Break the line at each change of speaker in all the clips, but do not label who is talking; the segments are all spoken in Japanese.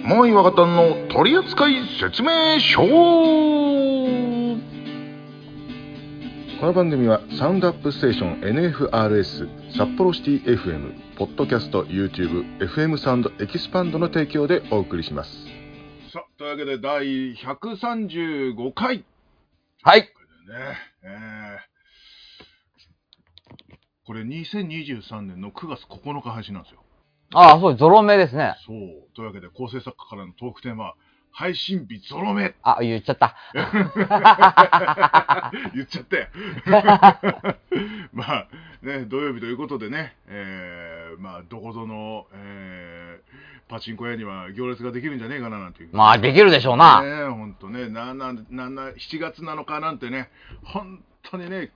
もう岩方の取扱説明書この番組はサウンドアップステーション NFRS 札幌シティ FM ポッドキャスト YouTube FM サウンドエキスパンドの提供でお送りします。さあというわけで第135回。
はい。
ねえーこれ2023年の9月9日配信なんですよ
ああ、そう、ゾロ目ですね。
そうというわけで構成作家からのトークテーマ配信日ゾロ目
あ、言っちゃった。
言っちゃったよ。まあ、ね、土曜日ということでね、えー、まあ、どこぞの、えー、パチンコ屋には行列ができるんじゃねえかななんていう。
まあ、できるでしょうな。
ね、ほんとね、な、な、な、な、7月7日なんてね、本当にね、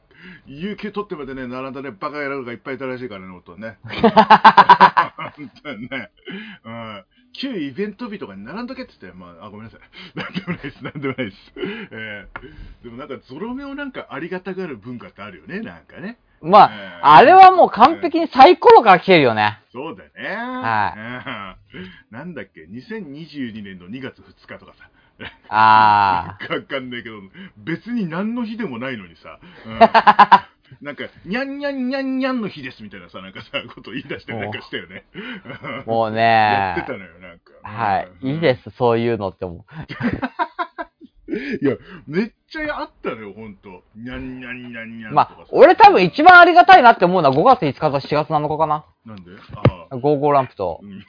有給取ってまでね、並んだね、バカ野郎がいっぱいいたらしいからね、ほんとね。本当にね。うん。旧イベント日とかに並んどけって言って、まあ、あ、ごめんなさい。なんでもないです、なんでもないです。えー、でもなんか、ゾロ目をなんかありがたがる文化ってあるよね、なんかね。
ま
えー
あ、あれはもう完璧にサイコロから来てるよね。
そうだよね。
はい
い。なんだっけ、2022年の2月2日とかさ。
あ
か わかんないけど、別に何の日でもないのにさ、うん なんか、にゃんにゃんにゃんにゃんの日ですみたいなさ、なんかさ、こと言い出してなんかしたよね。
あ、もうね。
やってたのよ、なんか。
はい。
うん
いいです、そういうのって思
いや、めっちゃあったのよ、ほんと。にゃんにゃんにゃんにゃ
う。
ん。
まあ、俺多分一番ありがたいなって思うのは5月5日と4月7日かな。
なんで？ああ。
55ランプと
う。ん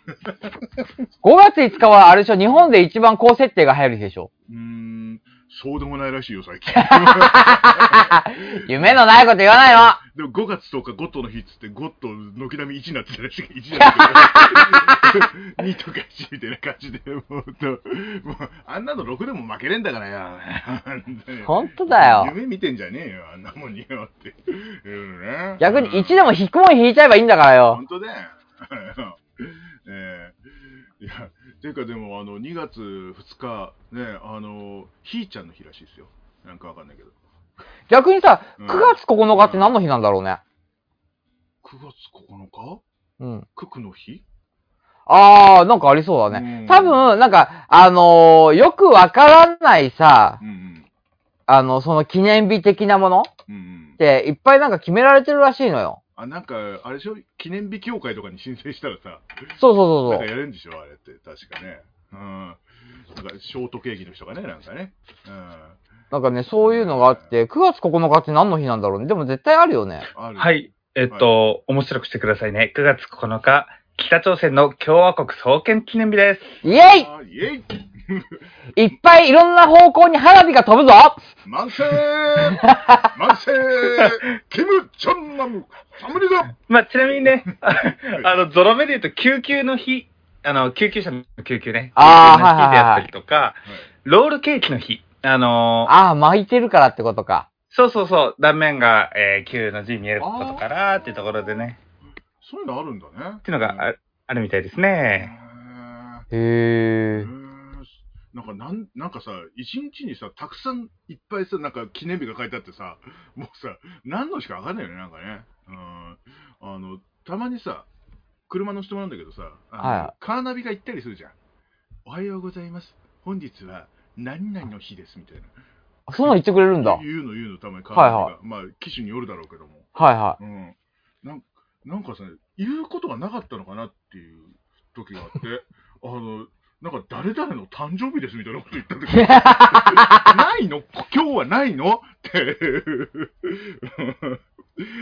5月5日はあれでしょ、日本で一番高設定が入る日でしょ。
うーん、そうでもないらしいよ、最近。
夢のないこと言わないの
でも5月10日、ゴッドの日っつって、ゴッド軒並み1になってたらしい。1になってた。2とか1みたいな感じで、もう、もうあんなの6でも負けれんだからよ。
本当だよ
夢見てんじゃねえよ、あんなもんによって。ね。
逆に1でも引くもん引いちゃえばいいんだからよ。
本当だよ。ええいや、ていうかでも、あの、2月2日、ね、あの、ひーちゃんの日らしいですよ。なんかわかんないけど。
逆にさ、
うん
9月9日って何の日なんだろうね。
9月9日？
うん。
ククの日？
あー、なんかありそうだね。
うん
多分、なんか、あのーよくわからないさ
う、んうん。
あの、その記念日的なもの
うんうん
っ。ていっぱいなんか決められてるらしいのよ。
あ、なんか、あれでしょ？記念日協会とかに申請したらさ、
そうそうそうそう。
なんかやるんでしょあれって、確かね。うん。なんか、ショートケーキの人がね、なんかね。うん。
なんかね、そういうのがあって、9月9日って何の日なんだろうね。でも絶対あるよね。
ある。
は。い。えっと、面白くしてくださいね。9月9日、北朝鮮の共和国創建記念日です。
イェイ
あイェイ
いっぱいいろんな方向に花火が飛ぶぞ
万世万世キム・チョンナム、サムリだ
まあ、ちなみにね、あの、ゾロ目で言うと、救急の日、あの、救急車の救急ね。
あー
救急の日であったりとか、
はい
ロールケーキの日。あのー
ああ、巻いてるからってことか。
そうそうそう、断面が、えー、9の字見えることからっていうところでね、
そういうのあるんだね。
っていうのがああるみたいです
へ
ね。
ー
へ
へ
え。
ーなんかなん、なんかさ、一日にさ、たくさんいっぱいさ、なんか記念日が書いてあってさ、もうさ、何のしかわかんないよね、なんかね。うん。あの、たまにさ、車の人もなんだけどさ、
はい
カーナビが行ったりするじゃん。おはようございます。本日は何々の日です、みたいな。
そんなの言ってくれるんだ。はい
言うの言うの、たまにカーナビが。
はいは
まあ、機種によるだろうけども。
は
うん。なんなんかさ、言うことがなかったのかなっていう時があって、あの、なんか誰々の誕生日ですみたいなこと言った時 ないの？今日はないの？って、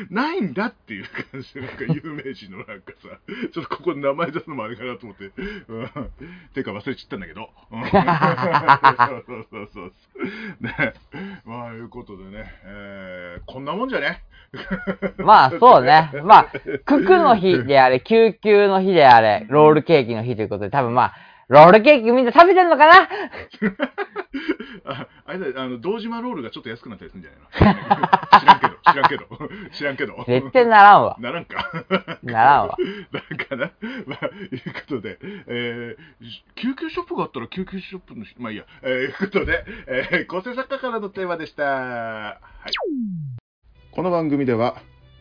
ないんだっていう感じで、なんか有名人のなんかさ、ちょっとここ名前出すのもあれかなと思って、てか忘れちゃったんだけど。そうそうそうそう。ね。まあ、いうことでね、えー、こんなもんじゃね？
まあ、そうね。まあ、ククの日であれ、救急の日であれ、ロールケーキの日ということで、多分まあ、ロールケーキみんな食べてんのかな？
ああれだ、あの、堂島ロールがちょっと安くなったりするんじゃないの？知らんけど、知らんけど、知らんけど。
絶対ならんわ。
ならんか。
ならんわ。
なんかな。まあ、いうことで、えー、救急ショップがあったら救急ショップの人、まあいいや、えー、いうことで、えー、構成作家からのテーマでした。はい。この番組では、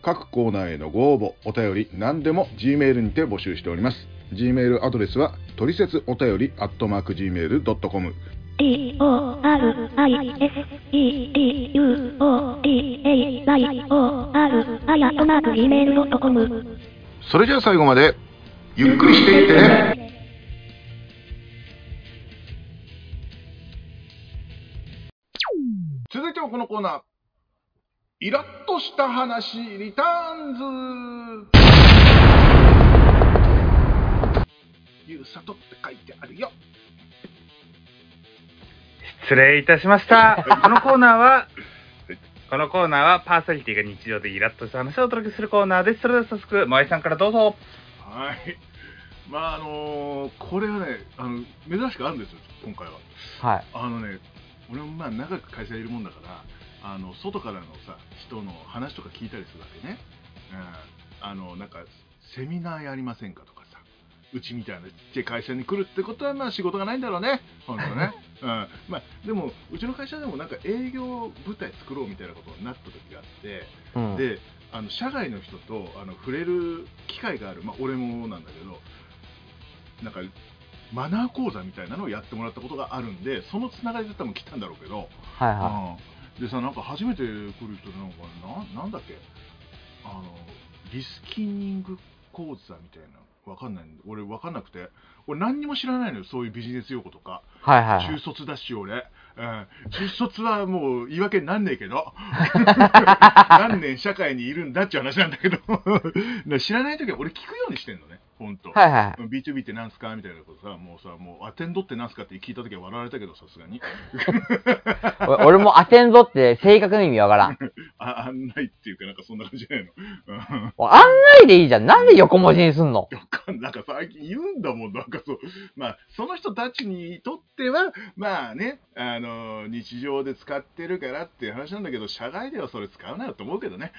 各コーナーへのご応募、お便り、何でも G メールにて募集しております。G メールアドレスは、トリセツお便り、アットマーク Gmail.com。
D O R I S E D U O D A Y O R あやとマーク Gmail.com
それじゃあ最後まで、ゆっくりしていってね。続いてはこのコーナー。イラッとした話、リターンズゆうさとって書いてあるよ。
失礼いたしました。このコーナーは、このコーナーはパーソナリティが日常でイラッとした話をお届けするコーナーです。それでは早速、萌えさんからどうぞ。
はい。まああのーこれはね、あの、珍しくあるんですよ、今回は。
はい。
あのね、俺もまあ長く会社にいるもんだから、あの外からのさ人の話とか聞いたりするわけね。うん、あのなんかセミナーやりませんかとかさ、うちみたいなちっちゃい会社に来るってことはまあ仕事がないんだろうね、本当ね。うん、まあでもうちの会社でもなんか営業部隊作ろうみたいなことになった時があって、
うん。
であの社外の人とあの触れる機会がある、まあ、俺もなんだけどなんかマナー講座みたいなのをやってもらったことがあるんでそのつながりで多分来たんだろうけど、
はいは
うん、でさなんか初めて来る人でなんかななんだっけ？あのリスキニング講座みたいな。わかんない。俺わかんなくて。俺何にも知らないのよ。そういうビジネス用語とか。
い。はいはいはい。
中卒だし俺、うん、中卒はもう言い訳になんねえけど。何年社会にいるんだっていう話なんだけど。知らない時は俺聞くようにしてんのね本当
はいはい。
B2B ってなんすかみたいなことさもうさもうアテンドってなんすかって聞いた時は笑われたけどさすがに
お俺もアテンドって正確な意味わからん。
あ案内っていうかなんかそんな感じじゃないの
案内でいいじゃん。なんで横文字にすんの？
なんか最近言うんだもん、なんかそう。まあ、その人たちにとっては、まあね、あの、日常で使ってるからっていう話なんだけど、社外ではそれ使うなよと思うけどね。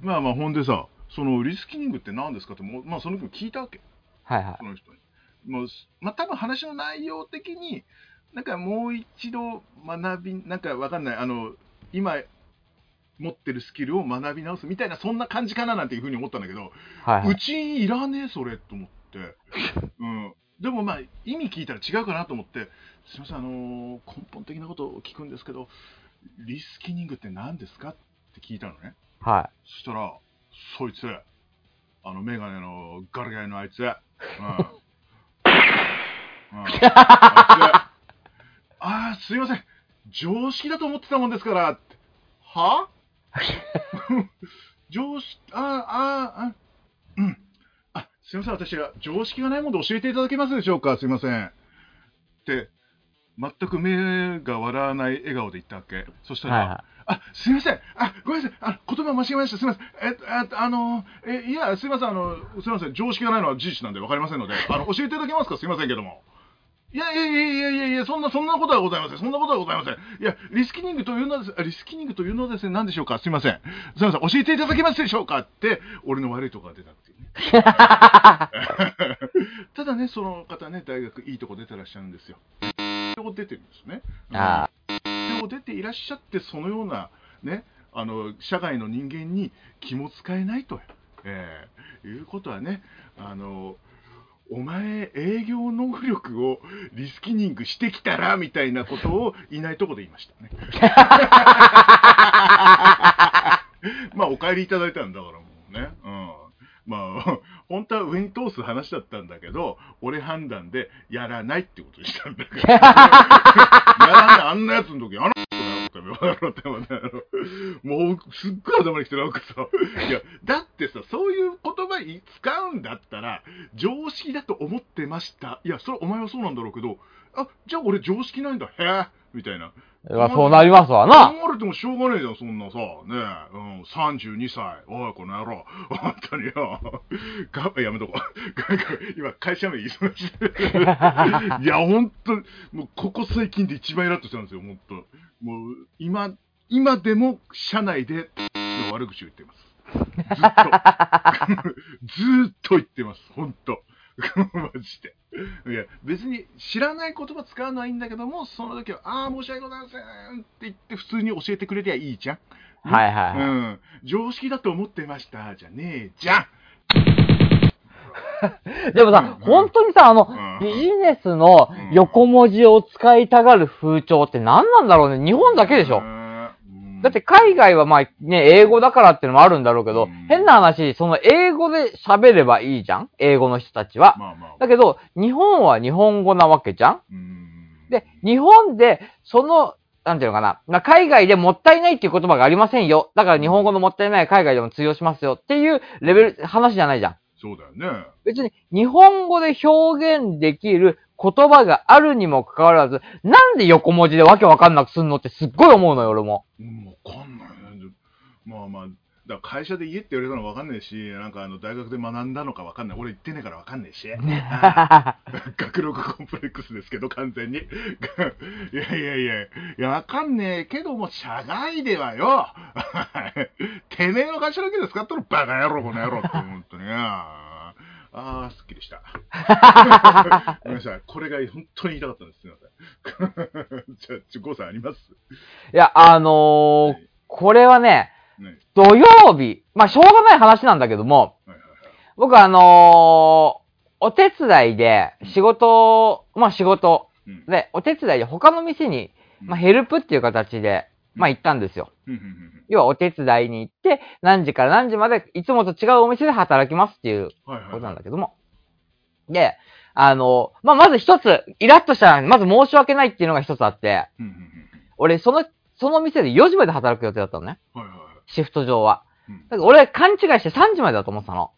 まあまあ、ほんでさ、そのリスキリングって何ですかって、もうまあ、その時聞いたわけ、
はいはい
そ。の人に。もう、まあ、多分話の内容的に、なんかもう一度学び、なんかわかんない、あの、今、持ってるスキルを学び直すみたいな、そんな感じかななんていうふうに思ったんだけど、
はいはい。
うちいらねえそれと思って、うん、でもまあ意味聞いたら違うかなと思ってすみませんあのー根本的なことを聞くんですけどリスキニングって何ですかって聞いたのね
は
そしたらそいつ。あのメガネのガラガラのあいつ、うん。うん、あああすいません。常識だと思ってたもんですから。は？常識、ああ、あ、うん。あ、すいません、私が常識がないもので教えていただけますでしょうか、すいません。って、全く目が笑わない笑顔で言ったわけ。そした
い。
ら、
はいは
あ、すいません。あ、ごめんなさい。あ、言葉間違えました。すいません。えっと、ああの、え、いや、すいません。あの、すいません。常識がないのは事実なんで分かりませんので、あの、教えていただけますか？すいませんけども。いやいやいやいやいやいや、そんな、そんなことはございません。そんなことはございません。いや、リスキニングというのはです、あリスキニングというのはですね、何でしょうか？すいません。すいません。教えていただけますでしょうか？って、俺の悪いとこが出たっていうね。ただね、その方ね、大学いいとこ出てらっしゃるんですよ。いいとこ出てるんですね。
い。あ
でも出ていらっしゃって、そのような、ね、あの社外の人間に気も使えないと、えーいうことはね、あのお前、営業能力をリスキニングしてきたらみたいなことをいないとこで言いましたね。まあ、お帰りいただいたんだからもうね。うん。まあ、本当は上に通す話だったんだけど、俺判断でやらないってことにしたんだから。やらない、あんなやつの時、あの子だよ、ってもう、すっごい頭にきて、なんかさ、いや、だってさ、そういう言葉い使うんだったら、常識だと思ってました。いや、それお前はそうなんだろうけど、あ、じゃあ俺常識ないんだ、へえ、みたいな。
あ。そうなりますわな。
思われてもしょうがねえじゃん、そんなさ。ねえ、うん、32歳。おい、この野郎。本当によ。がやめとこう。今、会社名言いそうなしいや、本当もう、ここ最近で一番イラッとしたんですよ、本当もう、今、今でも、社内で、の悪口を言ってます。ずっと。ずっと言ってます、本当 マジで。いや、別に知らない言葉使うのはいいんだけども、その時は、ああ、申し訳ございませんって言って、普通に教えてくれりゃいいじゃん。
はいはいはい。
うん。常識だと思ってました、じゃねえじゃん。
でもさ、
うん
本当にさ、あの
うん、
ビジネスの横文字を使いたがる風潮って何なんだろうね。日本だけでしょ。
うん
だって海外はまあね、英語だからっていうのもあるんだろうけど、
うん
変な話、その英語で喋ればいいじゃん？英語の人たちは。
まあまあ。
だけど、日本は日本語なわけじゃん？
うん
で、日本で、その、なんていうのかな、まあ、海外でもったいないっていう言葉がありませんよ。だから日本語のもったいない海外でも通用しますよっていうレベル、話じゃないじゃん。
そうだよね。
別に日本語で表現できる言葉があるにもかかわらず、なんで横文字でわけわかんなくすんのってすっごい思うのよ、俺も。
うん、わかんないね。まあまあ、だ会社で言えって言われたのわかんないし、なんかあの大学で学んだのかわかんない。俺言ってねえからわかんないし。学力コンプレックスですけど、完全に。いやいやいや、いや、わかんねえけども、社外ではよ。てめえの会社だけで使ったのバカ野郎、この野郎って、本当に。ああー、すっきりした。ごめんなさい。これが本当に言いたかったんです。すみません。じゃあ、ゴーさんあります？
いや、あのー、これはね、
ね。
土曜日、まあ、しょうがない話なんだけども、
はいはいはい。
僕あのー、お手伝いで、仕事、まあ仕事
うん
で、お手伝いで他の店に、まあヘルプっていう形で、まあ行ったんですよ。要はお手伝いに行って、何時から何時までいつもと違うお店で働きますっていうことなんだけども。で、あの、まあ、まず一つ、イラッとしたら、まず申し訳ないっていうのが一つあって、俺、その、その店で4時まで働く予定だったのね。シフト上は。
うん
だから俺、勘違いして3時までだと思ってたの。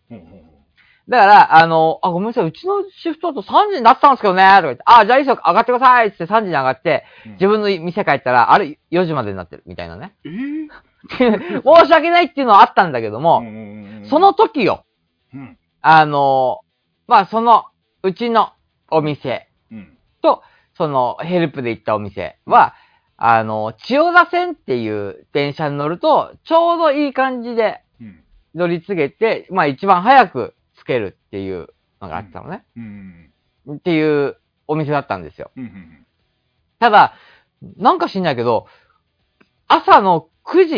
だから、あの、あ、ごめんなさい、うちのシフトだと3時になってたんですけどね、とか言って、あ、じゃあいいっすよ、上がってくださいって3時に上がって、
うん。
自分の店帰ったら、あれ、4時までになってる、みたいなね。
えー。
申し訳ないっていうのはあったんだけども、
も
その、時よ、
うん。
あの、まあ、その、うちのお店
うん。
と、その、ヘルプで行ったお店は、あの、千代田線っていう電車に乗ると、ちょうどいい感じで
うん。
乗り継げて、まあ一番早くつけるっていうのがあったのね。
うん。
っていうお店だったんですよ。
うん。うん。
ただ、なんか知んないけど、朝の9時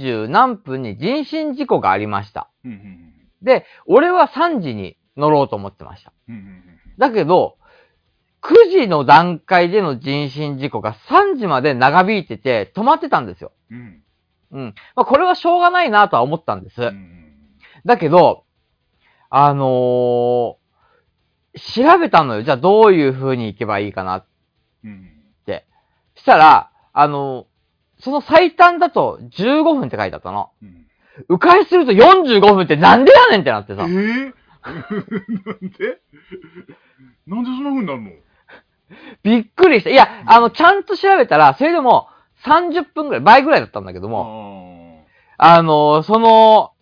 40何分に人身事故がありました。
うん。うん。
で、俺は3時に乗ろうと思ってました。
うん。うん。
だけど、9時の段階での人身事故が3時まで長引いてて止まってたんですよ。
うん。
うん。まあ、これはしょうがないなとは思ったんです。
うん。
だけど、あのー調べたのよ。じゃあどういう風に行けばいいかな。
うん
したら、あのーその最短だと15分って書いてあったの。
うん
迂回すると45分ってなんでやねんってなってさ。
えー？なんで？なんでそんな風になるの？
びっくりした。いや、あの、ちゃんと調べたら、それでも30分ぐらい、倍ぐらいだったんだけども、
も、
あのーその、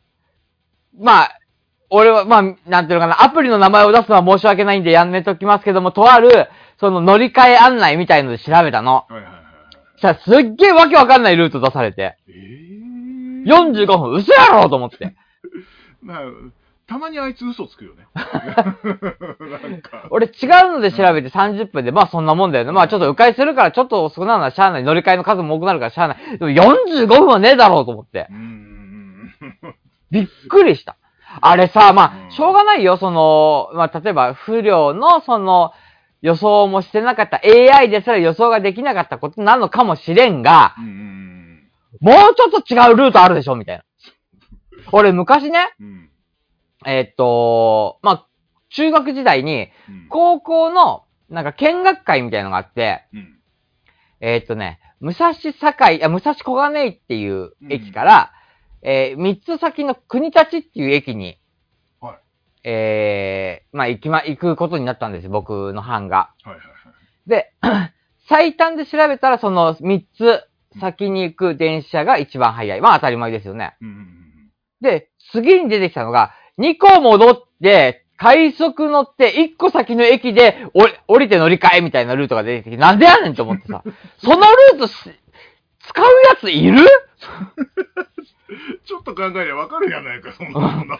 まあ、俺は、まあ、なんていうのかな、アプリの名前を出すのは申し訳ないんでやめときますけども、とある、その乗り換え案内みたいので調べたの。
はいはいはい
したらすっげえわけわかんないルート出されて、
えー、
45分、嘘やろと思って。
まあ、たまにあいつ嘘つくよね。
俺違うので調べて30分で、まあそんなもんだよね。まあちょっと迂回するからちょっと遅くなるのはしゃあない。乗り換えの数も多くなるからしゃあない。でも45分はねえだろうと思って。びっくりした。あれさ、ま
うん。
あ、しょうがないよ、その、まあ、例えば、不良の、その、予想もしてなかった AI ですら予想ができなかったことなのかもしれんが、
うんうん
もうちょっと違うルートあるでしょみたいな。俺、昔ね、
うん。うん。
えーっと、まあ、中学時代に、
うん。
高校の、なんか見学会みたいのがあって、
うん。
えーっとね、武蔵境、あ、武蔵小金井っていう駅から、えー三つ先の国立っていう駅に、
はい
えーまあ、行きま、行くことになったんですよ、僕の班が。
はいはいはい。
で、最短で調べたら、その三つ先に行く電車が一番早い。まあ当たり前ですよね。
うんうん
で、次に出てきたのが、2個戻って、快速乗って、1個先の駅で降り降りて乗り換えみたいなルートが出てきて、なんでやねんと思ってさ、そのルートし使うやついる？
ちょっと考えりゃわかるやないか、そんなの。な。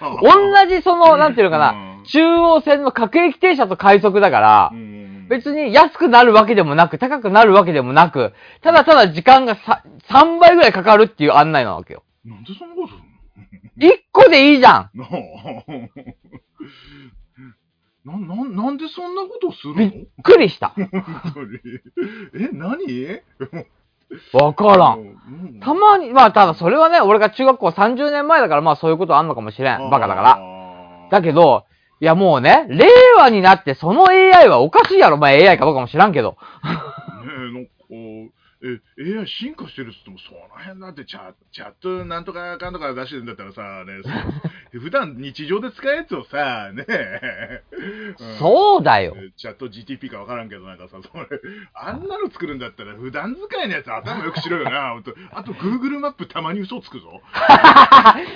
同じその、なんていうのかな、
うん。
中央線の各駅停車と快速だから
う、ん。
別に安くなるわけでもなく、高くなるわけでもなく、ただただ時間がさ3倍ぐらいかかるっていう案内なわけよ。
なんでそんなことする
1個でいいじゃん。
のなあな、な、なんでそんなことするの？
びっくりした。
え、何？
わからん。
ん
たまに、まあただそれはね、俺が中学校30年前だからまあそういうことあんのかもしれん。バカだから。
ら
だけど、いやもうね、令和になってその AI はおかしいやろ。まあ AI かどうかも知らんけど。
ねえ、なんかこう、え、AI 進化してるっつっても、その辺だってチャチャットなんとかかんとか出してるんだったらさ、ね、そ 普段日常で使うやつをさ、ね。え、うん。
そうだよ。
チャット GTP かわからんけど、なんかさ、それ、あんなの作るんだったら、普段使いのやつ頭よくしろよな、ほんと。あと、Google マップたまに嘘つくぞ。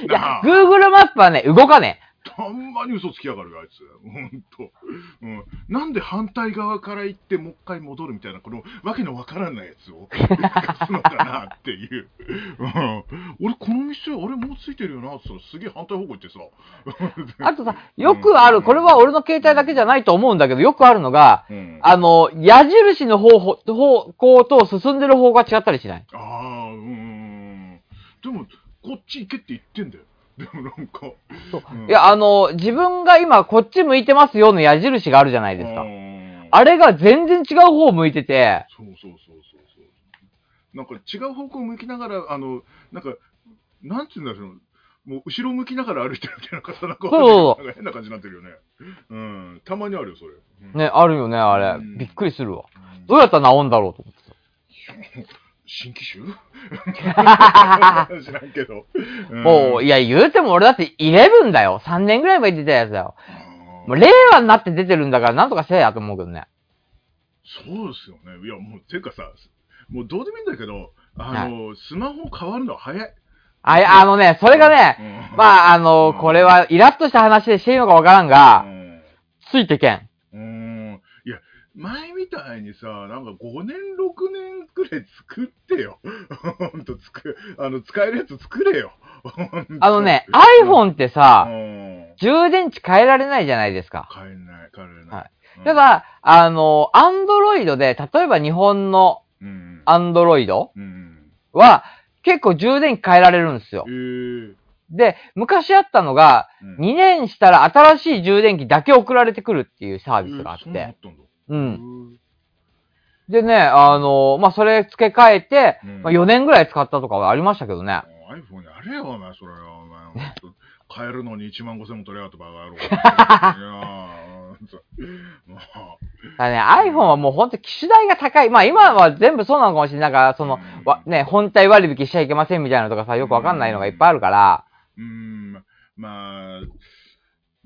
いや、Google マップはね、動かね
たんまに嘘つきやがるよ、あいつ。ほんと。うん。なんで反対側から行って、もう一回戻るみたいな、この、わけのわからないやつを、出すのかなっていう。うん。俺、この店、俺もうついてるよな、って言ったら、すげえ反対方向行ってさ。
え。あとさ、よくある、これは俺の携帯だけじゃないと思うんだけど、よくあるのが、
うん、
あの、矢印の方法、方向と進んでる方が違ったりしない？
ああ、うん。でも、こっち行けって言ってんだよ。でもなんか。
そう
うん
いや、あの、自分が今こっち向いてますよの矢印があるじゃないですか
う。ん
あれが全然違う方向いてて、
そうそうそうそうそう。なんか違う方向向きながら、あの、なんか、なんていうんだろう、もう後ろ向きながら歩いてるみたいな方なんか
そうそう
なんか変な感じになってるよね。うん。たまにあるよ、それ。うん
ね、あるよね、あれ
う。ん
びっくりするわ。
うん
どうやったら治んだろうと思ってさ。
新機種？知らんけど。ん
もう、いや、言うても俺だって11だよ。3年ぐらい前に出たやつだよ。もう令和になって出てるんだから、なんとかせえやと思うけどね。
そうですよね。いや、もう、ていうかさ、もうどうでもいいんだけど、あの、スマホ変わるの早い。
あいあのね、それがね、
うん
まあ、あの、これはイラッとした話でしていいのかわからんが
う、ん
ついてけん。
前みたいにさ、なんか5年、6年くらい作ってよ。ほんと、つく、あの、使えるやつ作れよ。
あのね、iPhone って
う
さ、
ん。
充電池変えられないじゃないですか。
買えない、買えない。
はい
うん
た、だ、あの、アンドロイドで、例えば日本の
うん。
アンドロイド
うん。
は、結構充電器変えられるんですよ
え。ー
で、昔あったのが、
うん
2年したら新しい充電器だけ送られてくるっていうサービスがあっ
えー
うん。でね、あの、まあ、それ付け替えて、
うん
まあ、4年ぐらい使ったとかはありましたけどね。
iPhone にあれよ、お前、それよ、お前。買えるのに1万5千も取れやがってバカ野郎。いやーほんともう
だからね、iPhone はもう本当機種代が高い。まあ今は全部そうなのかもしれないから、その、わね、本体割引しちゃいけませんみたいなのとかさ、よくわかんないのがいっぱいあるから、
うーん、まあ、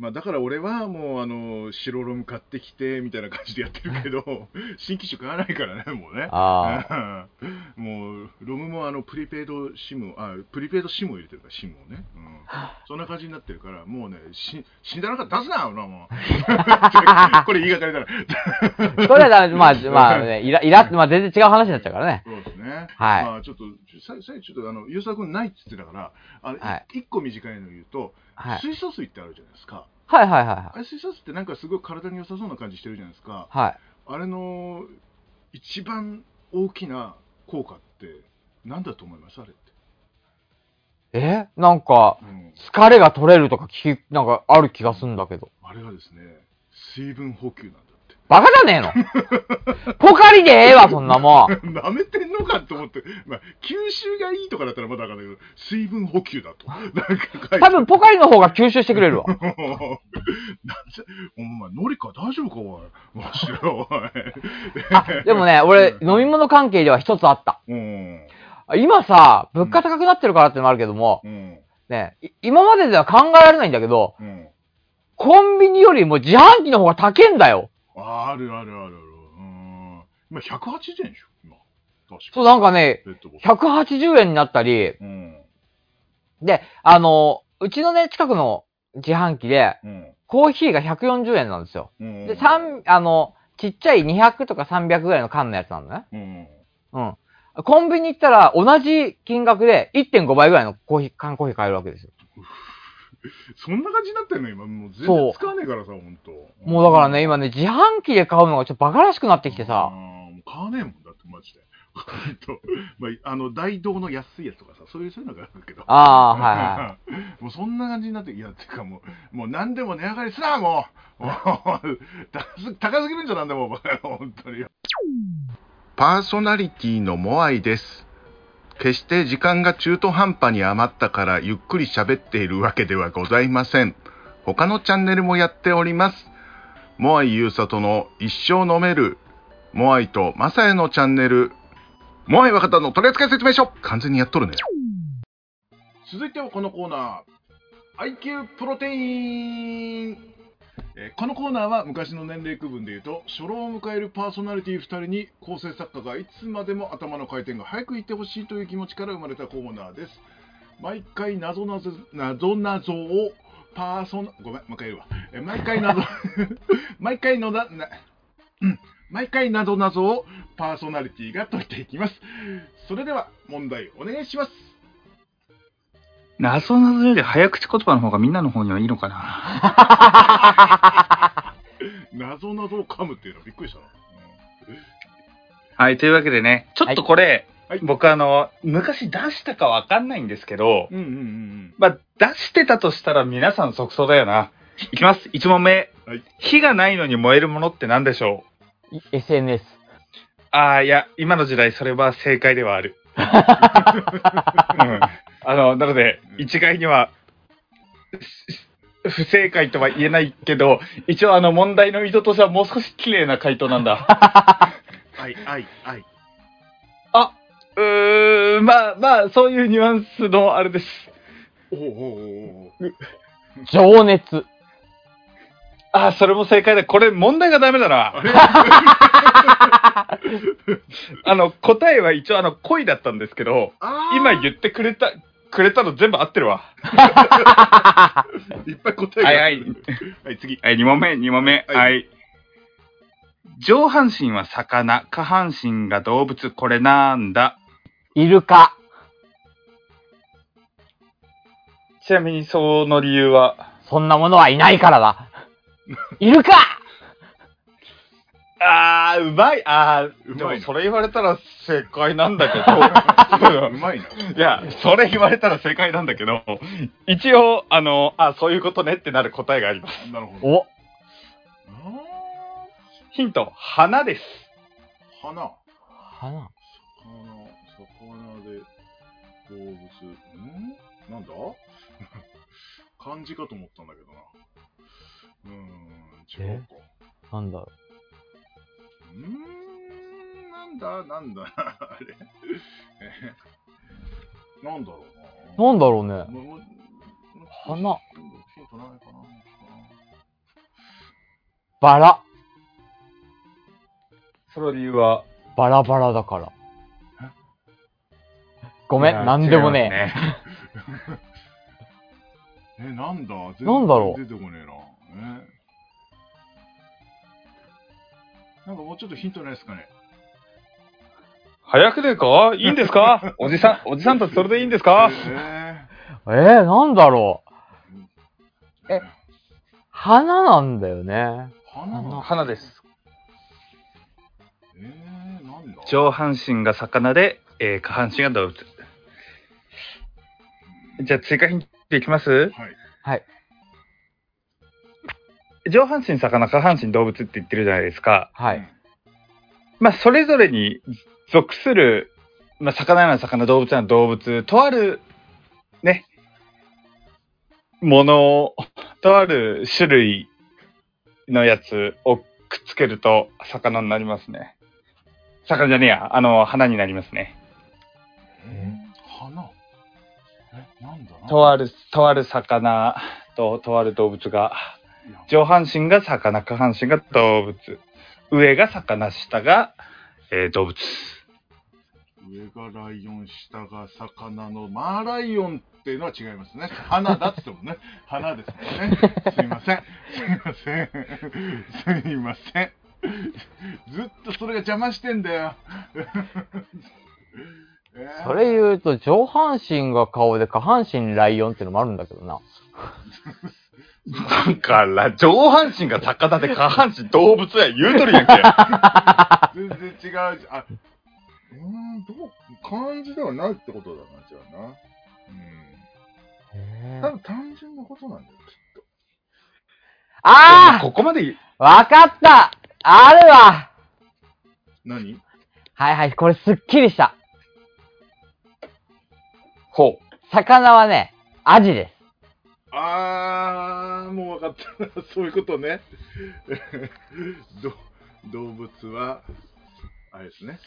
まあだから俺はもうあの、白ロム買ってきて、みたいな感じでやってるけど、新機種買わないからね、もうね。
あ
もう、ロムもあの、プリペイドシム、あ、プリペイドシムを入れてるから、シムをね。うん。そんな感じになってるから、もうね、し死んだらか出すな、俺はもう。これ言いがかりだな。
あ。それはまあ、まあね、イラ、イラ、まあ全然違う話になっちゃうからね。
そうですね。
はい
まあちょっと、さ最初ちょっとあの、ユーサー君ないって言ってたから、あの、
はい
一個短いの言うと、
はい。
水素水ってあるじゃないですか。
はいはいはいはい。
あれ水素水ってなんかすごい体に良さそうな感じしてるじゃないですか。
はい。
あれの一番大きな効果って何だと思います？あれって。
え？なんか、
うん、
疲れが取れるとか聞き、なんかある気がするんだけど。
あれはですね、水分補給なんだって。
バカじゃねえの？ポ カリでええわ、そんなもん。
舐めてんのかと思って、まあ、吸収がいいとかだったらまだわかんないけど、水分補給だと。なんか
多分ポカリの方が吸収してくれるわ。
なんで、お前、ノリか？大丈夫か、おい。マジで、おい。
あ、でもね、俺、飲み物関係では一つあった。
うん。
今さ、物価高くなってるからってのもあるけども、
うん。
ね、い今まででは考えられないんだけど、
うん。
コンビニよりも自販機の方が高えんだよ。
あるあるあるある。うん。今、180円でしょ、今。確か
そう、なんかね、
ペットボトル。
180円になったり、
うん。
で、あの、うちのね、近くの自販機で、
うん。
コーヒーが140円なんですよ。
うん。
で、三あの、ちっちゃい200とか300ぐらいの缶のやつなのね。
うん。
うん。コンビニ行ったら同じ金額で1.5倍ぐらいのコーヒー、缶コーヒー買えるわけですよ。
そんな感じになってんの今。もう全
そう
然使わねえからさ、ほんと。
もうだからね、今ね、自販機で買うのがちょっとバカらしくなってきてさ
う。んもう買わねえもんだって、マジで。と。まあ、あの、大道の安いやつとかさ、そういう、そういうのがあるけど。
ああ、はいはい。
もうそんな感じになって、いや、てかもう、もう何でも値上がりすな、もう。高す高すぎるんじゃなんでも、バカ本当に。パーソナリティのモアイです。決して時間が中途半端に余ったからゆっくり喋っているわけではございません。他のチャンネルもやっております。モアイゆうさとの一生飲める、モアイとマサヤのチャンネル、モアイ若田の取り扱い説明書。完全にやっとるね。続いてはこのコーナー、IQ プロテイン。えーこのコーナーは昔の年齢区分でいうと初老を迎えるパーソナリティ2人に構成作家がいつまでも頭の回転が早くいってほしいという気持ちから生まれたコーナーです。毎回謎謎謎謎をパーソナごめんもう一回言うわえー毎回謎毎回のだなうん毎回謎謎をパーソナリティが解いていきますそれでは問題お願いします
謎謎より早口言葉の方がみんなの方にはいいのかな。
謎謎を噛むっていうのびっくりしたな、
はい、というわけでね、ちょっとこれ、
はい
僕あの、昔出したかわかんないんですけど、
うん、うんうんうん
まあ、出してたとしたら皆さん即答だよな。いきます。1問目。
はい
火がないのに燃えるものって何でしょう？
い SNS。
ああ、いや、今の時代それは正解ではある。うん、あの、なので、一概には、不正解とは言えないけど、一応あの問題の意図としてはもう少し綺麗な回答なんだ。
はいはいはい
あ、うーん、まあまあ、そういうニュアンスのあれです。
おおおお
情熱。
あ、それも正解だ。これ問題がダメだな。あの、答えは一応あの、恋だったんですけど、今言ってくれた、くれたの全部合ってるわ。
いっぱい答えが
はいはい。
はい次
はい、2問目、2問目。
はい
はい。上半身は魚、下半身が動物、これなんだ？
イルカ。
ちなみにその理由は？
そんなものはいないからだ。イルカ
あー、うまい。あー、
うまい
でもそれ言われたら正解なんだけ
う
ど。
まいな。
いや、それ言われたら正解なんだけど、一応、あの、あ、そういうことねってなる答えがあります。
なるほど。
お、
あ
ヒント、花です。
ー花。
花。
魚、魚で動物。ん？なんだ？漢字かと思ったんだけどな。うーん、違うか。
なんだ？ろ
うーん、なんだ、なんだ、あれ？えなんだろう
う。
な。
なんだろうね。花。
ヒントないかな。
バラ。
その理由は？
バラバラだから。ごめん、なんでもね
え、なんだ？全
なんだろう
出てこねえな。えなんかもうちょっとヒントないですかね？
早くねえか？いいんですか？おじさん、おじさんたちそれでいいんですか？
え
え。えー、なんだろう？
ー、
え花なんだよね。
花な
花です。
えー、なんだ？
上半身が魚で、えー下半身が動物。じゃあ追加ヒントいきます？
はい。
はい。
上半身魚、下半身動物って言ってるじゃないですか。
はい。
まあ、それぞれに属する、まあ、魚なら魚、動物なら動物、とある、ね、ものを、とある種類のやつをくっつけると魚になりますね。魚じゃねえや、あの、花になりますね。
えー、花？え、なんだ？な
とある、とある魚と、とある動物が、上半身が魚、下半身が動物。上が魚、下が、えー動物。
上がライオン、下が魚の、マーライオンっていうのは違いますね。花だって言ってもね、花ですもんね。すいません。すいません。すいません。ずっとそれが邪魔してんだよ。えー
それ言うと、上半身が顔で下半身ライオンってのもあるんだけどな。
だから、上半身が魚で下半身動物や言うとるやんけ。
全然違うじゃん。あ、うーん、どう、漢字ではないってことだな、じゃあな。うん。多分単純なことなんだよ、きっと。
あ
ここまで、
あわかったあるわ
何？
はいはい、これすっきりした。
ほう。
魚はね、アジです。
あー、もう分かった。そういうことね。ど動物は、あれですね。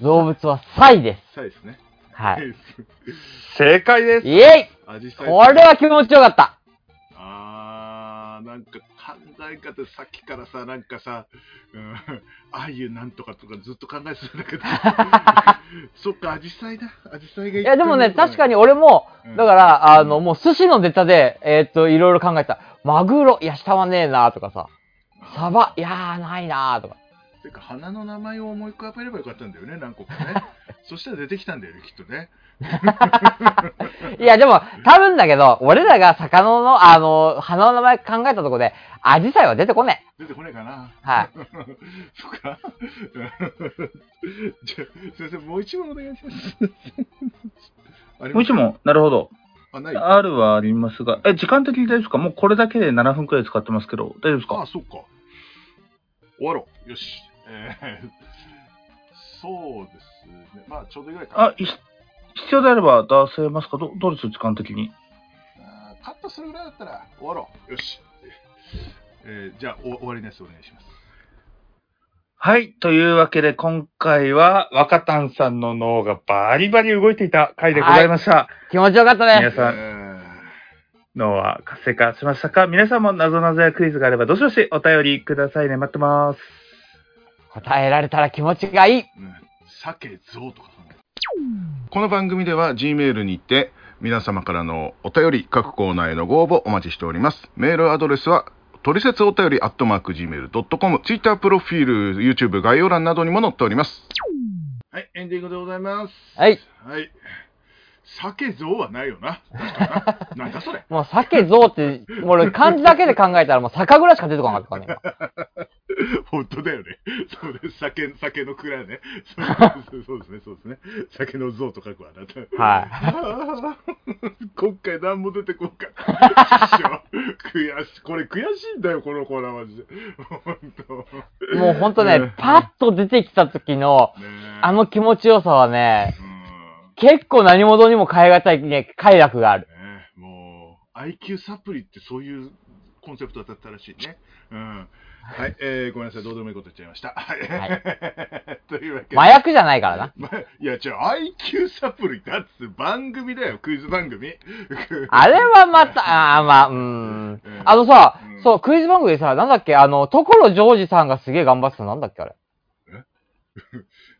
動物はサイです。
サイですね。
はい。
正解です。
イェイ。これは気持ちよかった。
なんか考え方さっきからさ、なんかさ、うん、ああいうなんとかとかずっと考えてたんだけど、そっか、アジサイだ。アジサイが
いや、でもね、確か
に。
に俺も、
うん
だから、あの、もう寿司のネタで、えーっと、いろいろ考えた。マグロ、いや、下はねえなとかさ。サバ、いやー、ないなとか。
てか、花の名前を思い浮かべればよかったんだよね、何個かね。そしたら出てきたんだよね、きっとね。
いや、でも、多分だけど、俺らが魚の、あの、花の名前考えたとこで、アジサイは出てこね
出てこねえかな。
え。はい。
そっか。じゃあ、すいません、もう一問お願いします。あります
もう一問、なるほど。
あ、ない。
R はありますが、え、時間的に大丈夫ですか？もうこれだけで7分くらい使ってますけど、大丈夫ですか？
あ、そっか。終わろう。よし。えー、そうですね。まあ、ちょうどいいぐらいかな。
あ、い必要であれば出せますか？どどうです？時間的に。
あーカットするぐらいだったら終わろう。よし。えー、じゃあ、お終わりのやつお願いします。
はい。というわけで、今回は、若旦さんの脳がバリバリ動いていた回でございました。
気持ちよかったね。
皆さん、
え
脳は活性化しましたか？皆さんも謎々やクイズがあれば、どしどしお便りくださいね。待ってます。
答えられたら気持ちがいい。
ーうん、鮭、象とかこの番組では G メールにて皆様からのお便り各コーナーへのご応募お待ちしております。メールアドレスはトリセツお便りアットマーク Gmail.com ツイッタープロフィール YouTube 概要欄などにも載っております。はいエンディングでございます。
はい。
はい。鮭象はないよな。な。なんだそれ。
もう、鮭、象って、もう俺漢字だけで考えたらもう酒ぐらいしか出てこなかったからね。
本当だよね。そうです。酒、酒の蔵ね。そうですね、そうですね。酒の像と書くわな。
はい
今回何も出てこんか。悔しい。これ悔しいんだよ、このコーナーマジで。本当。
今。もうほんとね、パッと出てきた時の、あの気持ちよさはね、
うん
結構何者にも変え難いね、快楽がある。
ねもう、IQ サプリってそういうコンセプトだったらしいね。うん。はい、えー、ごめんなさい、どうでもいいこと言っちゃいました。はい。というわけで。
麻薬じゃないからな。
まいや、違う、IQ サプリだっつ番組だよ、クイズ番組。
あれはまた、あーまあ、うーん
ん。
あのさ
うん、
そう、クイズ番組でさ、なんだっけ、あの、所ジョージさんがすげえ頑張ってた、なんだっけ、あれ？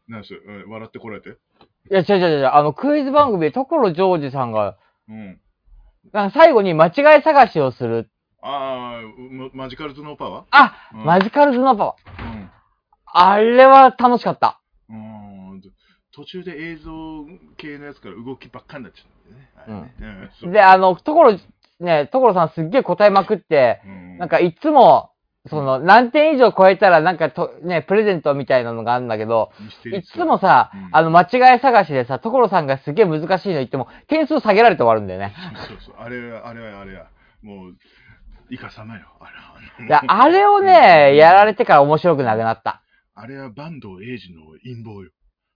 なんすうん笑ってこられて？
いや、違う違う違う、あの、クイズ番組で所ジョージさんが、
うん。
なんか最後に間違い探しをする。
ああ、うマジカルズのパワ
あ、
うん
マジカルズのパワー。
ー
あれは楽しかった。
うん。うん。途中で映像系のやつから動きばっかになっちゃうんだよね。うん
で、あの、所、ね、所さんすっげえ答えまくって、
うん
なんかいつも、その、何点以上超えたらなんかと、ね、プレゼントみたいなのがあるんだけど、いつもさ、
うん
あの、間違い探しでさ、所さんがすげえ難しいの言っても、点数下げられて終わるんだよね。
そうそう、あれは、あれは、あれは、もう、イカ様よ。あれ
いや、あれをね、やられてから面白くなくなった。
あれは坂東英二の陰謀よ。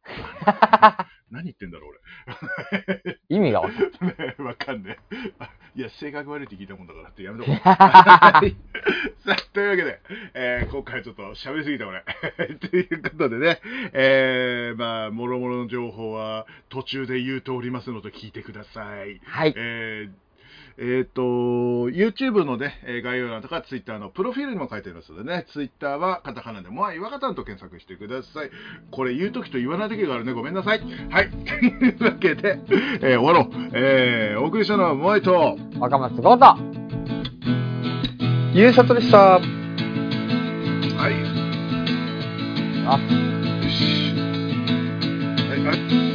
何言ってんだろう、
意味がわかんない。
俺。ねわかんねえ。あいや、性格悪いって聞いたもんだからってやめとこう。はい さあ、というわけで、えー今回ちょっと喋りすぎた俺。ということでね、えー、まあ、もろもろの情報は途中で言うておりますので聞いてください。
はい。
えーえっ、ー、と、YouTube のね、概要欄とか Twitter のプロフィールにも書いてありますのでね、Twitter はカタカナで、もあ、岩方と検索してください。これ言うときと言わないときがあるね。ごめんなさい。はい。というわけで、えー、終わろう。えー、お送りしたのは、もえと、
若松豪太、
ゆうさとでした。はい。あ、よし。
はい、
あ